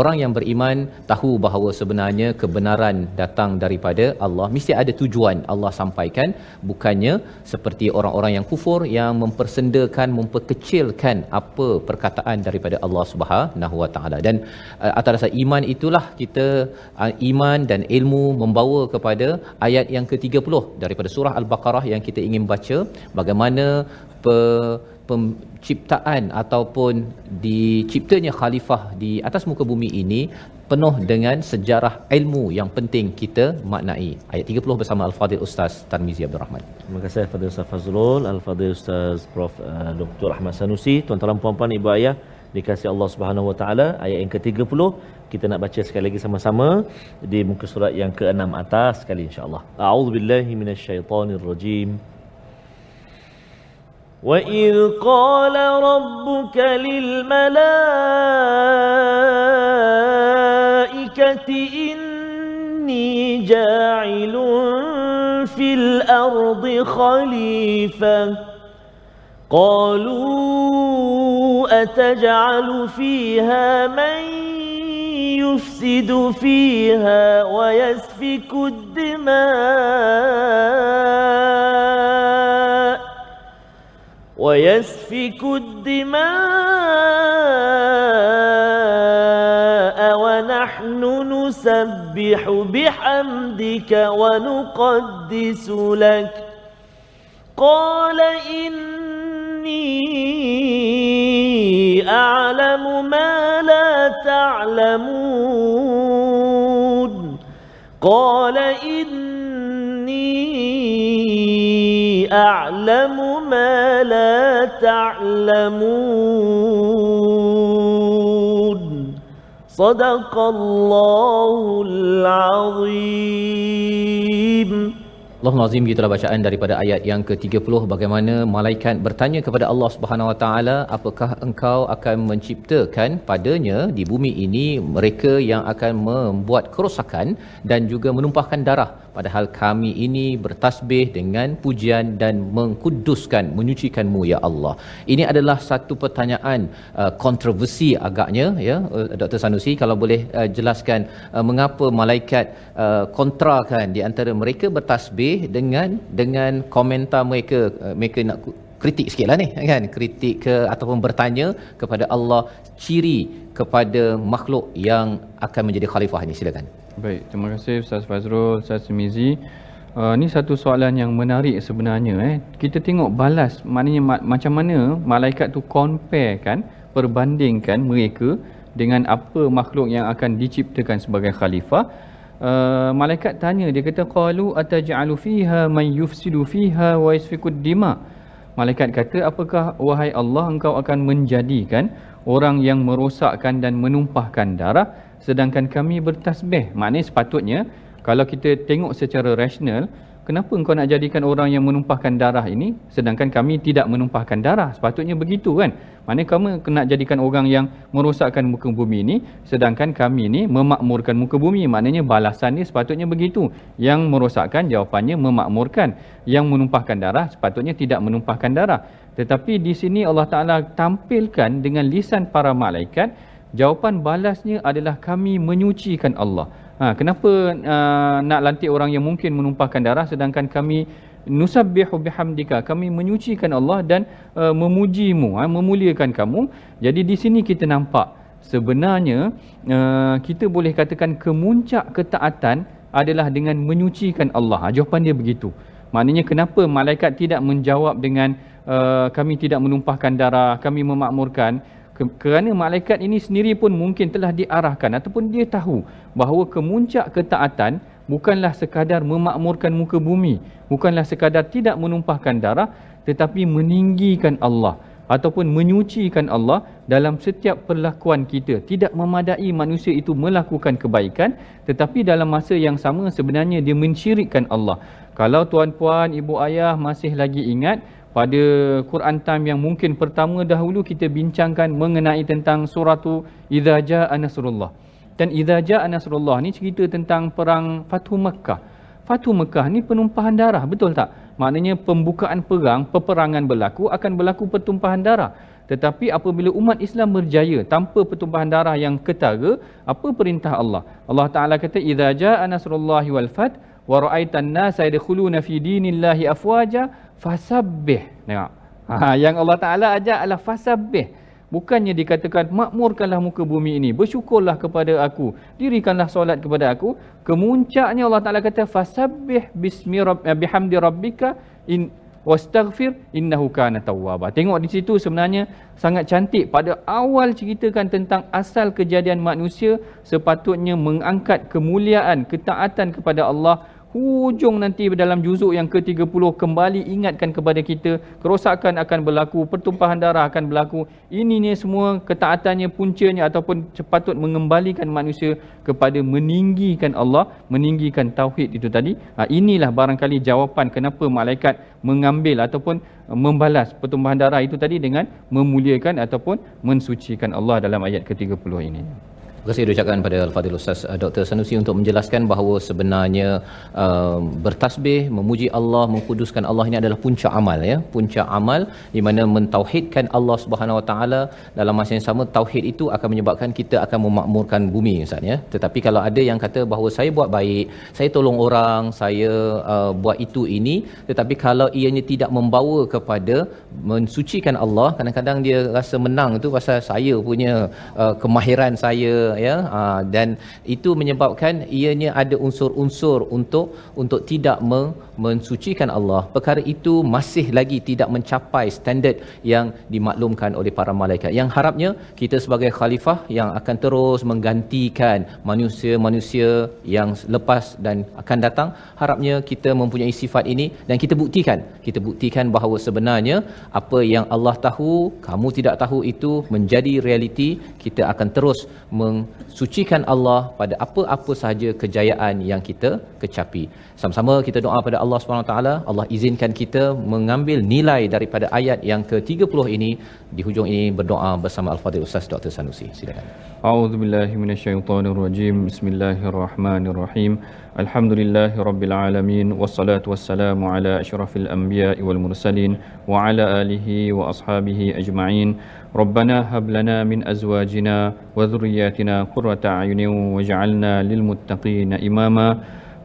Orang yang beriman tahu bahawa sebenarnya kebenaran datang daripada Allah. Mesti ada tujuan Allah sampaikan. Bukannya seperti orang-orang yang kufur yang mempersendakan, memperkecilkan apa perkataan daripada Allah Subhanahu Wa Taala. Dan uh, atas dasar iman itulah kita uh, iman dan ilmu membawa kepada ayat yang ke-30 daripada surah Al-Baqarah yang kita ingin baca. Bagaimana pe, penciptaan ataupun diciptanya khalifah di atas muka bumi ini penuh dengan sejarah ilmu yang penting kita maknai. Ayat 30 bersama Al-Fadhil Ustaz Tarmizi Abdul Rahman. Terima kasih Al-Fadhil Ustaz Fazrul, Al-Fadhil Ustaz Prof. Uh, Dr. Ahmad Sanusi, tuan-tuan puan-puan ibu ayah dikasih Allah Subhanahu Wa Taala ayat yang ke-30 kita nak baca sekali lagi sama-sama di muka surat yang ke-6 atas sekali insya-Allah. A'udzubillahi minasyaitonirrajim. وَإِذْ قَالَ رَبُّكَ لِلْمَلَائِكَةِ إِنِّي جَاعِلٌ فِي الْأَرْضِ خَلِيفَةً قالوا أتجعل فيها من يفسد فيها ويسفك الدماء ويسفك الدماء ونحن نسبح بحمدك ونقدس لك. قال إني أعلم ما لا تعلمون. قال إني أعلم ما لا تعلمون. صدق الله العظيم. Allah Nazim gitulah bacaan daripada ayat yang ke-30 bagaimana malaikat bertanya kepada Allah Subhanahu Wa Taala apakah engkau akan menciptakan padanya di bumi ini mereka yang akan membuat kerosakan dan juga menumpahkan darah? Padahal kami ini bertasbih dengan pujian dan mengkuduskan menyucikanmu ya Allah. Ini adalah satu pertanyaan uh, kontroversi agaknya ya. Uh, Dr Sanusi kalau boleh uh, jelaskan uh, mengapa malaikat uh, kontrakan di antara mereka bertasbih dengan dengan komentar mereka uh, mereka nak kritik sikitlah ni kan kritik ke ataupun bertanya kepada Allah ciri kepada makhluk yang akan menjadi khalifah ni silakan. Baik, terima kasih Ustaz Fazrul, Ustaz Mizi. Uh, ni satu soalan yang menarik sebenarnya eh. Kita tengok balas maknanya ma- macam mana malaikat tu compare kan, perbandingkan mereka dengan apa makhluk yang akan diciptakan sebagai khalifah. Uh, malaikat tanya dia kata qalu ataj'alu fiha man yufsidu fiha wa yasfikud dima. Malaikat kata apakah wahai Allah engkau akan menjadikan orang yang merosakkan dan menumpahkan darah sedangkan kami bertasbih. Maknanya sepatutnya kalau kita tengok secara rasional, kenapa engkau nak jadikan orang yang menumpahkan darah ini sedangkan kami tidak menumpahkan darah? Sepatutnya begitu kan? Maknanya kamu nak jadikan orang yang merosakkan muka bumi ini sedangkan kami ini memakmurkan muka bumi. Maknanya balasan dia sepatutnya begitu. Yang merosakkan jawapannya memakmurkan. Yang menumpahkan darah sepatutnya tidak menumpahkan darah. Tetapi di sini Allah Taala tampilkan dengan lisan para malaikat jawapan balasnya adalah kami menyucikan Allah. Ha, kenapa uh, nak lantik orang yang mungkin menumpahkan darah sedangkan kami nusabbihu bihamdika kami menyucikan Allah dan uh, memujimu ha, memuliakan kamu. Jadi di sini kita nampak sebenarnya uh, kita boleh katakan kemuncak ketaatan adalah dengan menyucikan Allah. Ha, jawapan dia begitu. Maknanya kenapa malaikat tidak menjawab dengan uh, kami tidak menumpahkan darah kami memakmurkan kerana malaikat ini sendiri pun mungkin telah diarahkan ataupun dia tahu bahawa kemuncak ketaatan bukanlah sekadar memakmurkan muka bumi, bukanlah sekadar tidak menumpahkan darah tetapi meninggikan Allah ataupun menyucikan Allah dalam setiap perlakuan kita. Tidak memadai manusia itu melakukan kebaikan tetapi dalam masa yang sama sebenarnya dia mensyirikkan Allah. Kalau tuan-puan, ibu ayah masih lagi ingat pada Quran Time yang mungkin pertama dahulu kita bincangkan mengenai tentang suratu Idza Jaa Nasrullah. Dan Idza Jaa Nasrullah ni cerita tentang perang Fathu Mekah. Fathu Mekah ni penumpahan darah, betul tak? Maknanya pembukaan perang, peperangan berlaku akan berlaku pertumpahan darah. Tetapi apabila umat Islam berjaya tanpa pertumpahan darah yang ketara, apa perintah Allah? Allah Taala kata idza jaa nasrullahi wal fath wa ra'aitan nasa yadkhuluna fi dinillahi afwaja fasabbih. Tengok. Ha, yang Allah Taala ajak adalah fasabbih. Bukannya dikatakan makmurkanlah muka bumi ini, bersyukurlah kepada aku, dirikanlah solat kepada aku. Kemuncaknya Allah Taala kata fasabbih bismi eh, bihamdi rabbika in wastaghfir innahu kana tawwaba. Tengok di situ sebenarnya sangat cantik pada awal ceritakan tentang asal kejadian manusia sepatutnya mengangkat kemuliaan ketaatan kepada Allah hujung nanti dalam juzuk yang ke-30 kembali ingatkan kepada kita kerosakan akan berlaku pertumpahan darah akan berlaku. Ini ni semua ketaatannya puncanya ataupun sepatut mengembalikan manusia kepada meninggikan Allah meninggikan tauhid itu tadi. Ha, inilah barangkali jawapan kenapa malaikat mengambil ataupun membalas pertumpahan darah itu tadi dengan memuliakan ataupun mensucikan Allah dalam ayat ke-30 ini Terima kasih diucapkan pada Al-Fadhil Ustaz uh, Dr. Sanusi untuk menjelaskan bahawa sebenarnya uh, bertasbih, memuji Allah, mengkuduskan Allah ini adalah puncak amal ya. Puncak amal di mana mentauhidkan Allah Subhanahu Wa Taala dalam masa yang sama tauhid itu akan menyebabkan kita akan memakmurkan bumi Ustaz ya. Tetapi kalau ada yang kata bahawa saya buat baik, saya tolong orang, saya uh, buat itu ini tetapi kalau ianya tidak membawa kepada mensucikan Allah, kadang-kadang dia rasa menang itu pasal saya punya uh, kemahiran saya ya? Uh, dan itu menyebabkan ianya ada unsur-unsur untuk untuk tidak me- mensucikan Allah. Perkara itu masih lagi tidak mencapai standard yang dimaklumkan oleh para malaikat. Yang harapnya kita sebagai khalifah yang akan terus menggantikan manusia-manusia yang lepas dan akan datang harapnya kita mempunyai sifat ini dan kita buktikan. Kita buktikan bahawa sebenarnya apa yang Allah tahu kamu tidak tahu itu menjadi realiti kita akan terus mensucikan Allah pada apa-apa sahaja kejayaan yang kita kecapi. Sama-sama kita doa pada Allah SWT, Allah izinkan kita mengambil nilai daripada ayat yang ke-30 ini. Di hujung ini berdoa bersama Al-Fadhil Ustaz Dr. Sanusi. Silakan. أعوذ بالله من الشيطان الرجيم. بسم الله الرحمن الرحيم. الحمد لله رب العالمين والصلاة والسلام على أشرف الأنبياء والمرسلين وعلى آله وأصحابه أجمعين. ربنا هب لنا من أزواجنا وذرياتنا قرة أعين واجعلنا للمتقين إماما.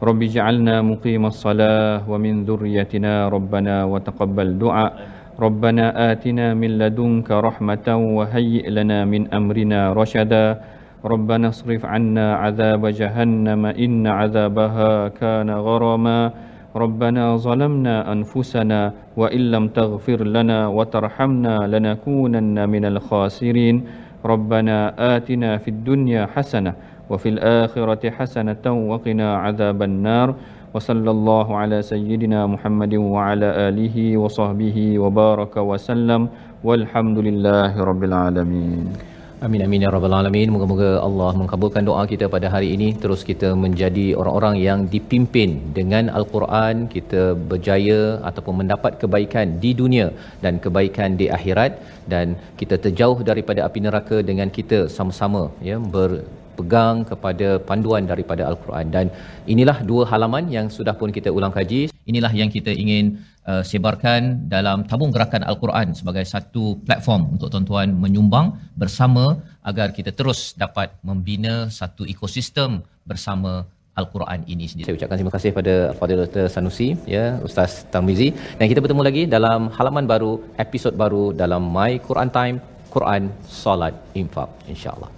رب اجعلنا مقيم الصلاة ومن ذريتنا ربنا وتقبل دعاء. ربنا آتنا من لدنك رحمة وهيئ لنا من أمرنا رشدا ربنا اصرف عنا عذاب جهنم إن عذابها كان غراما ربنا ظلمنا أنفسنا وإن لم تغفر لنا وترحمنا لنكونن من الخاسرين ربنا آتنا في الدنيا حسنة وفي الآخرة حسنة وقنا عذاب النار وصلى الله على سيدنا محمد وعلى آله وصحبه وبارك وسلم والحمد لله رب العالمين Amin amin ya rabbal alamin. Moga-moga Allah mengabulkan doa kita pada hari ini. Terus kita menjadi orang-orang yang dipimpin dengan al-Quran, kita berjaya ataupun mendapat kebaikan di dunia dan kebaikan di akhirat dan kita terjauh daripada api neraka dengan kita sama-sama ya ber pegang kepada panduan daripada al-Quran dan inilah dua halaman yang sudah pun kita ulang kaji inilah yang kita ingin uh, sebarkan dalam tabung gerakan al-Quran sebagai satu platform untuk tuan-tuan menyumbang bersama agar kita terus dapat membina satu ekosistem bersama Al-Quran ini sendiri. Saya ucapkan terima kasih pada Fadil Dr. Sanusi, ya, Ustaz Tarmizi. Dan kita bertemu lagi dalam halaman baru, episod baru dalam My Quran Time, Quran, Salat, Infak, insyaAllah.